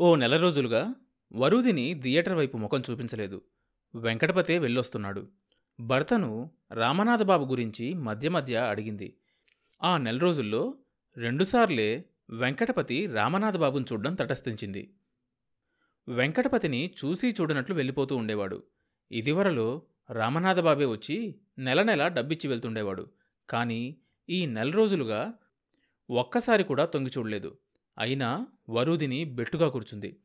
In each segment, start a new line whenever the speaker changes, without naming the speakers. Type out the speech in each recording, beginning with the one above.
ఓ నెల రోజులుగా వరుదిని థియేటర్ వైపు ముఖం చూపించలేదు. వెంకటపతే వెళ్ళొస్తున్నాడు. భర్తను రామనాథబాబు గురించి మధ్య మధ్య అడిగింది. ఆ నెల రోజుల్లో రెండుసార్లే వెంకటపతి రామనాథబాబును చూడడం తటస్థించింది. వెంకటపతిని చూసి చూడనట్లు వెళ్ళిపోతూ ఉండేవాడు. ఇదివరలో రామనాథబాబే వచ్చి నెల నెల డబ్బిచ్చి వెళ్తుండేవాడు. కానీ ఈ నెల రోజులుగా ఒక్కసారి కూడా తొంగి చూడలేదు. అయినా వరూదిని బెట్టుగా కూర్చుంది.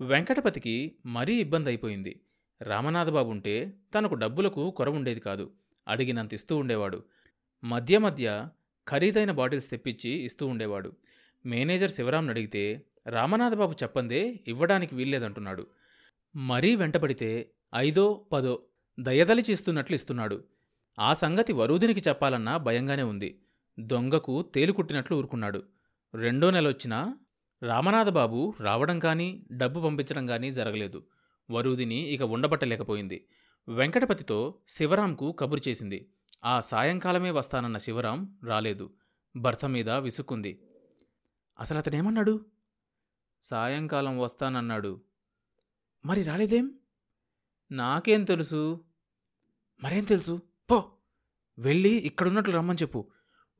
వెంకటపతికి మరీ ఇబ్బంది అయిపోయింది రామనాథబాబు ఉంటే తనకు డబ్బులకు కొర ఉండేది కాదు. అడిగినంత ఇస్తూ ఉండేవాడు. మధ్య మధ్య ఖరీదైన బాటిల్స్ తెప్పించి ఇస్తూ ఉండేవాడు. మేనేజర్ శివరాంను అడిగితే రామనాథబాబు చెప్పందే ఇవ్వడానికి వీల్లేదంటున్నాడు. మరీ వెంటబడితే ఐదో పదో దయదలిచి ఇస్తున్నట్లు ఇస్తున్నాడు. ఆ సంగతి వరూధినికి చెప్పాలన్నా భయంగానే ఉంది. దొంగకు తేలుకుట్టినట్లు ఊరుకున్నాడు. రెండో నెలొచ్చినా రామనాథబాబు రావడం కానీ డబ్బు పంపించడం కానీ జరగలేదు. వరూదిని ఇక ఉండబట్టలేకపోయింది. వెంకటపతితో శివరాంకు కబురు చేసింది. ఆ సాయంకాలమే వస్తానన్న శివరాం రాలేదు. భర్త మీద విసుక్కుంది. అసలు అతనేమన్నాడు సాయంకాలం వస్తానన్నాడు. మరి రాలేదేం? నాకేం తెలుసు. మరేం తెలుసు? పో వెళ్ళి ఇక్కడున్నట్లు రమ్మని చెప్పు.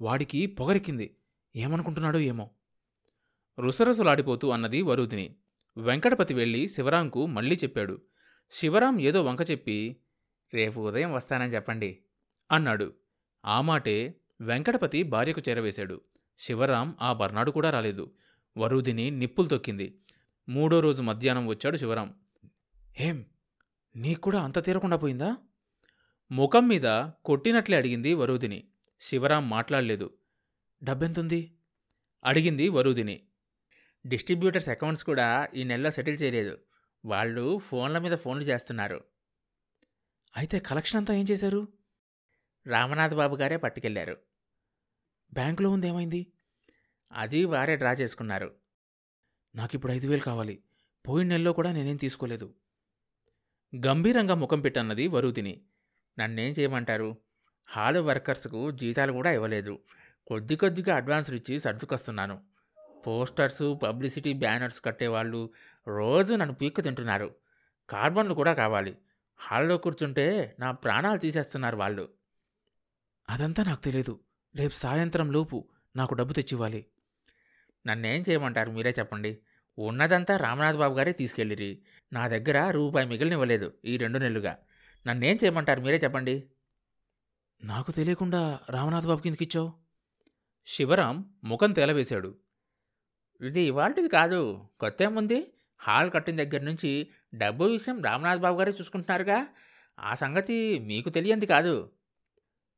వాడికి పొగరెక్కింది ఏమనుకుంటున్నాడో ఏమో. రుసరుసలాడిపోతూ అన్నది వరుదిని వెంకటపతి వెళ్ళి శివరాంకు మళ్ళీ చెప్పాడు. శివరాం ఏదో వంక చెప్పి రేపు ఉదయం వస్తానని చెప్పండి అన్నాడు. ఆ మాటే వెంకటపతి భార్యకు చేరవేశాడు. శివరాం ఆ బర్నాడు కూడా రాలేదు. వరుదిని నిప్పులు తొక్కింది. మూడో రోజు మధ్యాహ్నం వచ్చాడు శివరాం. ఏం? నీకు కూడా అంత తీరకుండా పోయిందా? ముఖం మీద కొట్టినట్లే అడిగింది వరుదిని శివరాం మాట్లాడలేదు. డబ్బెంతుంది? అడిగింది వరూదిని.
డిస్ట్రిబ్యూటర్స్ అకౌంట్స్ కూడా ఈ నెలలో సెటిల్ చేయలేదు. వాళ్ళు ఫోన్ల మీద ఫోన్లు చేస్తున్నారు.
అయితే కలెక్షన్ అంతా ఏం చేశారు?
రామనాథ్ బాబు గారే పట్టుకెళ్ళారు.
బ్యాంకులో ఉందేమైంది
అది వారే డ్రా చేసుకున్నారు.
నాకు ఇప్పుడు ఐదు వేలు కావాలి. పోయిన నెలలో కూడా నేనేం తీసుకోలేదు. గంభీరంగా ముఖం పెట్టన్నది వరూదిని.
నన్నేం చేయమంటారు? హాల్ వర్కర్స్కు జీతాలు కూడా ఇవ్వలేదు. కొద్ది కొద్దిగా అడ్వాన్సులు ఇచ్చి సర్దుకొస్తున్నాను. పోస్టర్సు పబ్లిసిటీ బ్యానర్స్ కట్టేవాళ్ళు రోజు నన్ను పీక్కు తింటున్నారు. కార్బన్లు కూడా కావాలి. హాల్లో కూర్చుంటే నా ప్రాణాలు తీసేస్తున్నారు వాళ్ళు.
అదంతా నాకు తెలియదు రేపు సాయంత్రం లోపు నాకు డబ్బు తెచ్చివ్వాలి.
నన్నేం చేయమంటారు మీరే చెప్పండి. ఉన్నదంతా రామనాథ్ బాబు గారే తీసుకెళ్ళిరి. నా దగ్గర రూపాయి మిగిలినివ్వలేదు ఈ రెండు నెలలుగా. నన్నేం చేయమంటారు మీరే చెప్పండి.
నాకు తెలియకుండా రామనాథ్ బాబు కిందకిచ్చావు శివరాం ముఖం తేలవేశాడు.
ఇది ఇవాళది కాదు. కొత్త ఏముంది? హాల్ కట్టిన దగ్గర నుంచి డబ్బు విషయం రామనాథ్ బాబు గారే చూసుకుంటున్నారుగా. ఆ సంగతి మీకు తెలియంది కాదు.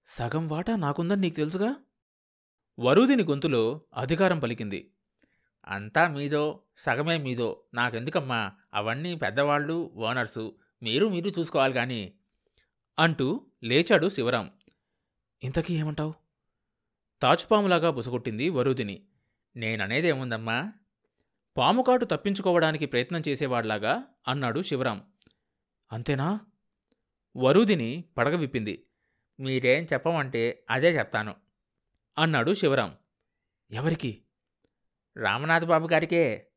సగం వాటా నాకుందని నీకు తెలుసుగా? వరుదిని గొంతులో అధికారం పలికింది.
అంతా మీదో సగమే మీదో. నాకెందుకమ్మా? అవన్నీ పెద్దవాళ్ళు ఓనర్సు. మీరు మీరు చూసుకోవాలి కానీ
అంటూ లేచాడు శివరాం. ఇంతకీ ఏమంటావు? తాచుపాములాగా బుసగొట్టింది వరుదిని.
నేననేదేముందమ్మా?
పాముకాటు తప్పించుకోవడానికి ప్రయత్నం చేసేవాడ్లాగా అన్నాడు శివరాం. అంతేనా? వరూదిని పడగ విప్పింది.
మీరేం చెప్పమంటే అదే చెప్తాను
అన్నాడు శివరాం. ఎవరికి?
రామనాథ్ బాబు గారికే?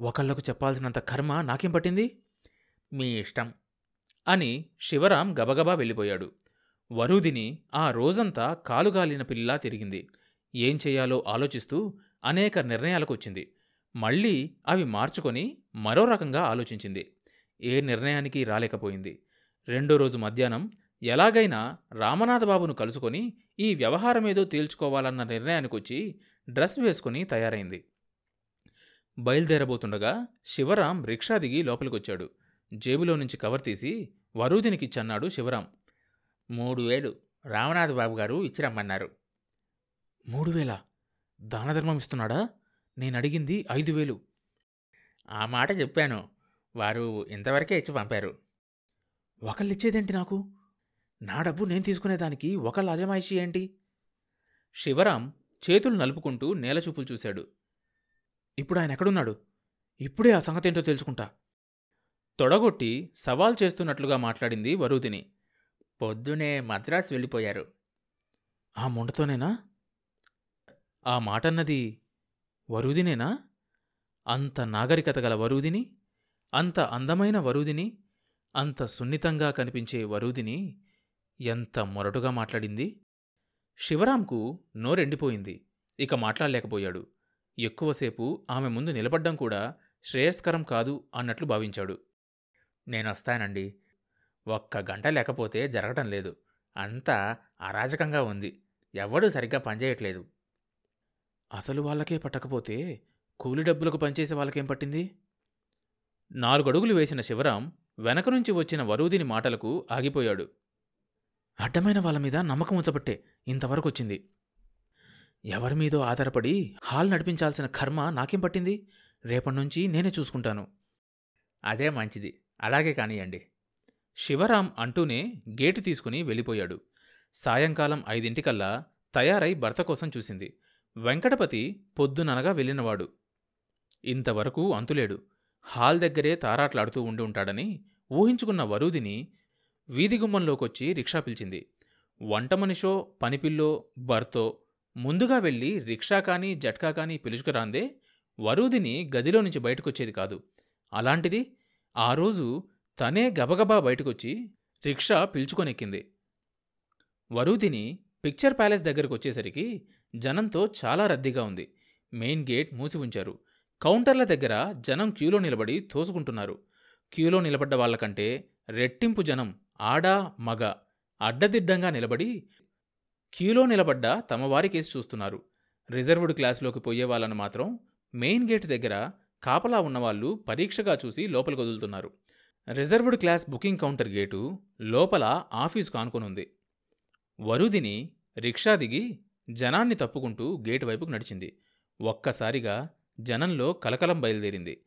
ఒకళ్ళకు చెప్పాల్సినంత కర్మ నాకేం పట్టింది?
మీ ఇష్టం
అని శివరాం గబగబా వెళ్ళిపోయాడు. వరూదిని ఆ రోజంతా కాలుగాలిన పిల్లా తిరిగింది. ఏం చేయాలో ఆలోచిస్తూ అనేక నిర్ణయాలకొచ్చింది. మళ్ళీ అవి మార్చుకొని మరో రకంగా ఆలోచించింది. ఏ నిర్ణయానికి రాలేకపోయింది. రెండో రోజు మధ్యాహ్నం ఎలాగైనా రామనాథబాబును కలుసుకొని ఈ వ్యవహారమేదో తేల్చుకోవాలన్న నిర్ణయానికొచ్చి డ్రెస్ వేసుకుని తయారైంది. బయలుదేరబోతుండగా శివరాం రిక్షా దిగి లోపలికొచ్చాడు. జేబులో నుంచి కవర్ తీసి వరూదినికిచ్చన్నాడు శివరాం.
మూడు వేలు రామనాథ్ బాబు గారు ఇచ్చిరమ్మన్నారు
మూడు వేల దానధర్మం ఇస్తున్నాడా? నేను అడిగింది ఐదు వేలు
ఆ మాట చెప్పాను. వారు ఇంతవరకే ఇచ్చి పంపారు.
ఒకళ్ళు ఇచ్చేదేంటి నాకు? నా డబ్బు నేను తీసుకునేదానికి ఒకళ్ళ అజమాయిషి ఏంటి? శివరాం చేతులు నలుపుకుంటూ నేలచూపులు చూశాడు. ఇప్పుడు ఆయన ఎక్కడున్నాడు? ఇప్పుడే ఆ సంగతేంటో తెలుసుకుంటా. తొడగొట్టి సవాల్ చేస్తున్నట్లుగా మాట్లాడింది వరూదిని
పొద్దునే మద్రాసు వెళ్ళిపోయారు.
ఆ ముండతోనేనా? ఆ మాటన్నది వరుదినేనా? అంత నాగరికత గల వరూదిని అంత అందమైన వరుదిని అంత సున్నితంగా కనిపించే వరూదిని ఎంత మొరటుగా మాట్లాడింది? శివరాంకు నోరెండిపోయింది. ఇక మాట్లాడలేకపోయాడు. ఎక్కువసేపు ఆమె ముందు నిలబడ్డం కూడా శ్రేయస్కరం కాదు అన్నట్లు భావించాడు.
నేనొస్తానండి. ఒక్క గంట లేకపోతే జరగటం లేదు. అంతా అరాజకంగా ఉంది. ఎవడూ సరిగ్గా పనిచేయట్లేదు
అసలు వాళ్ళకే పట్టకపోతే కూలి డబ్బులకు పనిచేసే వాళ్ళకేం పట్టింది? నాలుగడుగులు వేసిన శివరాం వెనక నుంచి వచ్చిన వరూదిని మాటలకు ఆగిపోయాడు. అడ్డమైన వాళ్ళ మీద నమ్మకం ఉంచబట్టే ఇంతవరకు వచ్చింది. ఎవరి మీదో ఆధారపడి హాల్ నడిపించాల్సిన కర్మ నాకేం పట్టింది? రేపటి నుంచి నేనే చూసుకుంటాను.
అదే మంచిది. అలాగే కానియండి
శివరాం అంటూనే గేటు తీసుకుని వెళ్ళిపోయాడు. సాయంకాలం ఐదింటికల్లా తయారై భర్త కోసం చూసింది. వెంకటపతి పొద్దుననగా వెళ్ళినవాడు. ఇంతవరకు అంతులేడు. హాల్ దగ్గరే తారాట్లాడుతూ ఉండి ఉంటాడని ఊహించుకున్న వరూదిని వీధిగుమ్మంలోకొచ్చి రిక్షా పిలిచింది. వంట మనిషో పనిపిల్లో భర్తో ముందుగా వెళ్ళి రిక్షా కానీ జట్కా కానీ పిలుచుకురాందే వరూదిని గదిలో నుంచి బయటకొచ్చేది కాదు. అలాంటిది ఆ రోజు తనే గబగబా బయటకొచ్చి రిక్షా పిలుచుకొనెక్కింది. వరూదిని పిక్చర్ ప్యాలెస్ దగ్గరకు వచ్చేసరికి జనంతో చాలా రద్దీగా ఉంది. మెయిన్ గేట్ మూసి ఉంచారు కౌంటర్ల దగ్గర జనం క్యూలో నిలబడి తోసుకుంటున్నారు. క్యూలో నిలబడ్డ వాళ్ళకంటే రెట్టింపు జనం ఆడా మగ అడ్డదిడ్డంగా నిలబడి క్యూలో నిలబడ్డ తమవారి కేసు చూస్తున్నారు. రిజర్వ్డ్ క్లాసులోకి పోయే వాళ్ళను మాత్రం మెయిన్ గేట్ దగ్గర కాపలా ఉన్నవాళ్ళు పరీక్షగా చూసి లోపలికి వదులుతున్నారు reserved class booking counter gate లోపల ఆఫీసు కానుకొనుంది. వరుదిని రిక్షా దిగి జనాన్ని తప్పుకుంటూ గేటు వైపుకు నడిచింది. ఒక్కసారిగా జనంలో కలకలం బయలుదేరింది.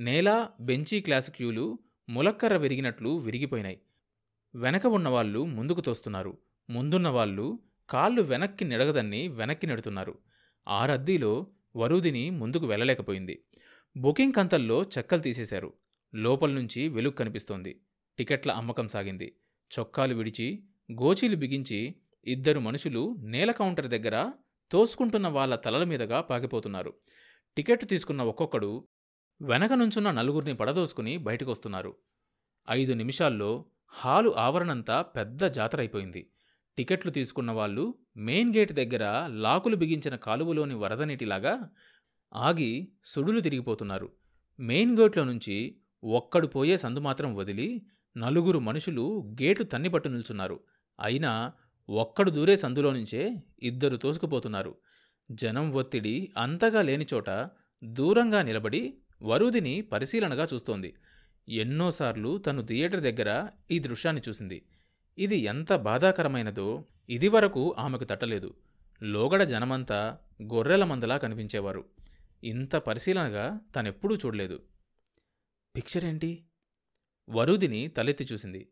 నేల బెంచీ క్లాసు క్యూలు ములక్కర్ర విరిగినట్లు విరిగిపోయినాయి. వెనక ఉన్నవాళ్ళు ముందుకు తోస్తున్నారు. ముందున్నవాళ్ళు కాళ్ళు వెనక్కి నిడగదన్ని వెనక్కి నెడుతున్నారు. ఆ రద్దీలో వరుదిని ముందుకు వెళ్ళలేకపోయింది. బుకింగ్ కంతల్లో చెక్కలు తీసేశారు. లోపల నుంచి వెలుగు కనిపిస్తోంది. టికెట్ల అమ్మకం సాగింది. చొక్కాలు విడిచి గోచీలు బిగించి ఇద్దరు మనుషులు నేల కౌంటర్ దగ్గర తోసుకుంటున్న వాళ్ళ తలల మీదగా పాకిపోతున్నారు. టికెట్ తీసుకున్న ఒక్కొక్కడు వెనక నుంచున్న నలుగురిని పడదోసుకుని బయటకొస్తున్నారు. ఐదు నిమిషాల్లో హాలు ఆవరణంతా పెద్ద జాతరైపోయింది. టికెట్లు తీసుకున్న వాళ్ళు మెయిన్ గేట్ దగ్గర లాకులు బిగించిన కాలువలోని వరద నీటిలాగా ఆగి సుడులు తిరిగిపోతున్నారు. మెయిన్ గేట్లో నుంచి ఒక్కడు పోయే సందు మాత్రం వదిలి నలుగురు మనుషులు గేటు తన్నిపట్టు నిల్చున్నారు. అయినా ఒక్కడు దూరే సందులో నుంచే ఇద్దరు తోసుకుపోతున్నారు. జనం ఒత్తిడి అంతగా లేని చోట దూరంగా నిలబడి వరుదిని పరిశీలనగా చూస్తోంది. ఎన్నోసార్లు తను థియేటర్ దగ్గర ఈ దృశ్యాన్ని చూసింది. ఇది ఎంత బాధాకరమైనదో ఇదివరకు ఆమెకు తట్టలేదు. లోగడ జనమంతా గొర్రెల మందలా కనిపించేవారు. ఇంత పరిశీలనగా తనెప్పుడూ చూడలేదు. పిక్చర్ ఏంటి వరుదిని తలెత్తి చూసింది.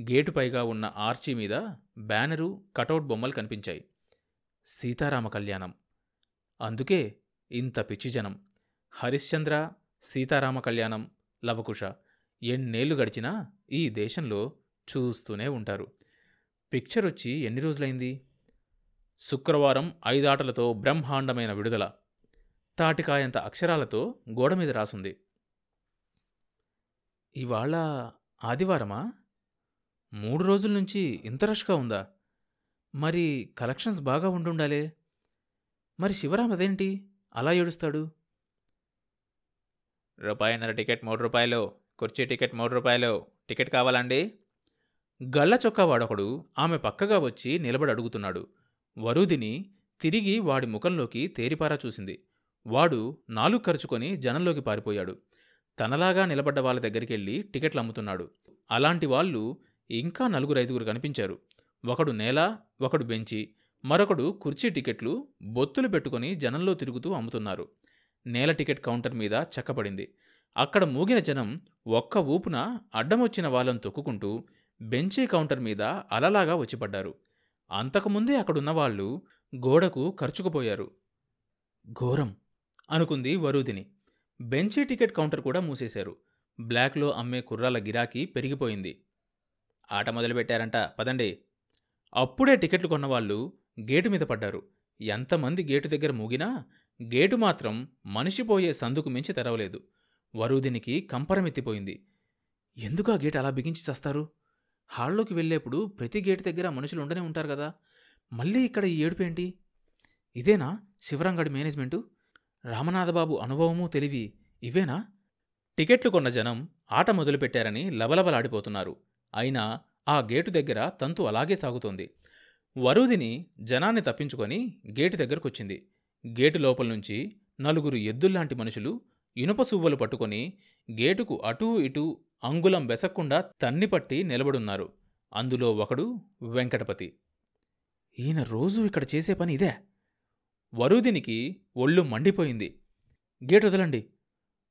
గేటుపైగా ఉన్న ఆర్చీ మీద బ్యానరు కటౌట్ బొమ్మలు కనిపించాయి. సీతారామ కళ్యాణం. అందుకే ఇంత పిచ్చిజనం హరిశ్చంద్ర సీతారామ కళ్యాణం లవకుశ ఎన్నేళ్ళు గడిచినా ఈ దేశంలో చూస్తూనే ఉంటారు. పిక్చర్ వచ్చి ఎన్ని రోజులైంది? శుక్రవారం ఐదాటలతో బ్రహ్మాండమైన విడుదల. తాటికాయంత అక్షరాలతో గోడ మీద రాసుంది. ఇవాళ ఆదివారమా? మూడు రోజుల నుంచి ఇంత రష్గా ఉందా? మరి కలెక్షన్స్ బాగా ఉండుండాలే. మరి శివరాం అదేంటి? అలా ఏడుస్తాడు.
రూపాయిన్నర టికెట్ మూడు రూపాయలు కుర్చీ టికెట్ మూడు రూపాయలు. టికెట్ కావాలండి?
గళ్ళ చొక్కా వాడొకడు ఆమె పక్కగా వచ్చి నిలబడి అడుగుతున్నాడు. వరుదిని తిరిగి వాడి ముఖంలోకి తేరిపారా చూసింది. వాడు నాలుగు ఖర్చుకొని జనంలోకి పారిపోయాడు. తనలాగా నిలబడ్డ వాళ్ళ దగ్గరికెళ్ళి టికెట్లు అమ్ముతున్నాడు. అలాంటి వాళ్ళు ఇంకా నలుగురు ఐదుగురు కనిపించారు. ఒకడు నేల ఒకడు బెంచి మరొకడు కుర్చీ టికెట్లు బొత్తులు పెట్టుకొని జనంలో తిరుగుతూ అమ్ముతున్నారు. నేల టికెట్ కౌంటర్ మీద చెక్కపడింది అక్కడ మూగిన జనం ఒక్క ఊపున అడ్డమొచ్చిన వాళ్ళని తొక్కుకుంటూ బెంచీ కౌంటర్ మీద అలలాగా వచ్చిపడ్డారు. అంతకుముందే అక్కడున్న వాళ్ళు గోడకు ఖర్చుకుపోయారు ఘోరం అనుకుంది వరూదిని బెంచీ టికెట్ కౌంటర్ కూడా మూసేశారు. బ్లాక్లో అమ్మే కుర్రాల గిరాకీ పెరిగిపోయింది.
ఆట మొదలుపెట్టారంట పదండి.
అప్పుడే టికెట్లు కొన్నవాళ్ళు గేటు మీద పడ్డారు. ఎంతమంది గేటు దగ్గర మూగినా గేటు మాత్రం మనిషిపోయే సందుకు మించి తెరవలేదు. వరుదినికి కంపరమెత్తిపోయింది. ఎందుకు ఆ గేట్ అలా బిగించి చస్తారు? హాల్లోకి వెళ్ళేప్పుడు ప్రతి గేటు దగ్గర మనుషులు ఉండనే ఉంటారు కదా. మళ్ళీ ఇక్కడ ఈ ఏడుపేంటి ఇదేనా శివరంగడి మేనేజ్మెంటు? రామనాథబాబు అనుభవము తెలివి ఇవేనా? టికెట్లు కొన్న జనం ఆట మొదలుపెట్టారని లబలబలాడిపోతున్నారు. అయినా ఆ గేటు దగ్గర తంతు అలాగే సాగుతోంది. వరుదిని జనాన్ని తప్పించుకొని గేటు దగ్గరకొచ్చింది. గేటు లోపల నుంచి నలుగురు ఎద్దుల్లాంటి మనుషులు ఇనుప సువ్వలు పట్టుకొని గేటుకు అటూ ఇటూ అంగుళం వెసక్కుండా తన్నిపట్టి నిలబడున్నారు. అందులో ఒకడు వెంకటపతి. ఈయన రోజూ ఇక్కడ చేసే పని ఇదే. వరుదినికి ఒళ్ళు మండిపోయింది. గేట్ వదలండి.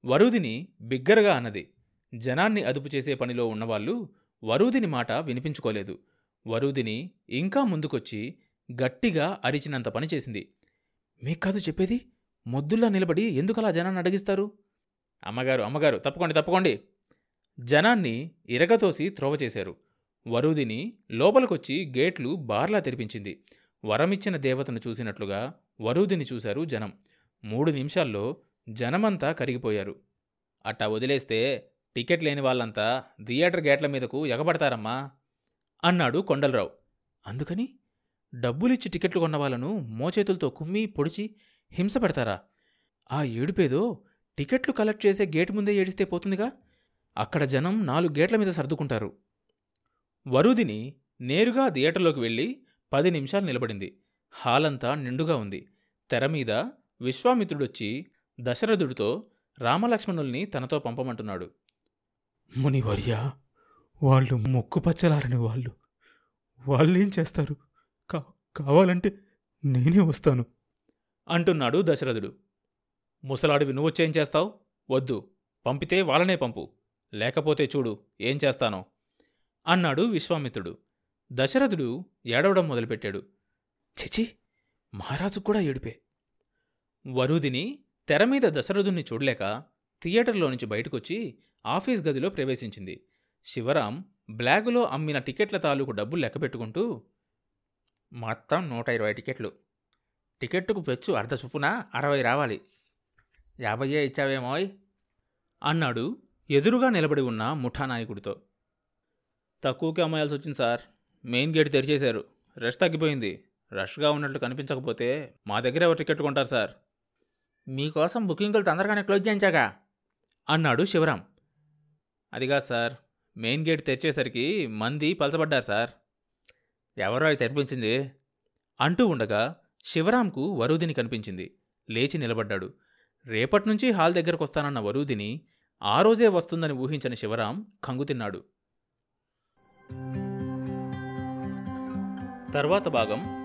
వరుదిని బిగ్గరగా అన్నది. జనాన్ని అదుపు చేసే పనిలో ఉన్నవాళ్ళు వరుదిని మాట వినిపించుకోలేదు. వరుదిని ఇంకా ముందుకొచ్చి గట్టిగా అరిచినంత పనిచేసింది మీకు కాదు చెప్పేది? మొద్దుల్లా నిలబడి ఎందుకలా జనాన్ని అడిగిస్తారు? అమ్మగారు అమ్మగారు తప్పుకోండి తప్పుకోండి. జనాన్ని ఇరగతోసి త్రోవ చేశారు. వరుదిని లోపలికొచ్చి గేట్లు బార్లా తెరిపించింది. వరమిచ్చిన దేవతను చూసినట్లుగా వరుదిని చూశారు జనం. మూడు నిమిషాల్లో జనమంతా కరిగిపోయారు. అట్టా వదిలేస్తే టికెట్ లేని వాళ్ళంతా థియేటర్ గేట్ల మీదకు ఎగబడతారమ్మా అన్నాడు కొండలరావు. అందుకని డబ్బులిచ్చి టికెట్లు కొన్న వాళ్ళను మోచేతులతో కుమ్మి పొడిచి హింస పెడతారా? ఆ ఏడుపేదో టికెట్లు కలెక్ట్ చేసే గేటు ముందే ఏడిస్తే పోతుందిగా? అక్కడ జనం నాలుగు గేట్ల మీద సర్దుకుంటారు. వరుదిని నేరుగా థియేటర్లోకి వెళ్ళి పది నిమిషాలు నిలబడింది. హాలంతా నిండుగా ఉంది. తెర మీద విశ్వామిత్రుడొచ్చి దశరథుడితో రామలక్ష్మణుల్ని తనతో పంపమంటున్నాడు.
మునివర్య వాళ్ళు ముక్కు పచ్చలారని వాళ్ళు. వాళ్ళేం చేస్తారు? కా కావాలంటే నేనే వస్తాను.
అంటున్నాడు దశరథుడు. ముసలాడివి నువ్వొచ్చేం చేస్తావు? వద్దు. పంపితే వాళ్ళనే పంపు. లేకపోతే చూడు ఏం చేస్తానో. అన్నాడు విశ్వామిత్రుడు. దశరథుడు ఏడవడం మొదలుపెట్టాడు. చిచి మహారాజు కూడా ఏడుపే. వరుదిని తెరమీద దశరథుణ్ణి చూడలేక థియేటర్లో నుంచి బయటకొచ్చి ఆఫీస్ గదిలో ప్రవేశించింది. శివరాం బ్లాగులో అమ్మిన టికెట్ల తాలూకు డబ్బులు లెక్కపెట్టుకుంటూ మొత్తం నూట ఇరవై టికెట్లు. టికెట్టుకు పెచ్చు అర్ధ చొప్పున అరవై రావాలి. యాభయ్యే ఇచ్చావేమోయ్? అన్నాడు ఎదురుగా నిలబడి ఉన్న ముఠానాయకుడితో. తక్కువకి అమ్మాయాల్సి వచ్చింది సార్. మెయిన్ గేట్ తెరిచేశారు. రష్ తగ్గిపోయింది. రష్గా ఉన్నట్లు కనిపించకపోతే మా దగ్గర ఎవరు టికెట్ కొంటారు సార్? మీకోసం బుకింగులు తొందరగానే క్లోజ్ చేయించాగా అన్నాడు శివరాం. అదిగా సార్ మెయిన్ గేట్ తెరిచేసరికి మంది పలచబడ్డారు సార్. ఎవరో అవి తెరిపించింది? అంటూ ఉండగా శివరాంకు వరుదిని కనిపించింది. లేచి నిలబడ్డాడు. రేపట్నుంచి హాల్ దగ్గరకు వస్తానన్న వరుదిని ఆ రోజే వస్తుందని ఊహించని శివరాం కంగుతిన్నాడు తర్వాత భాగం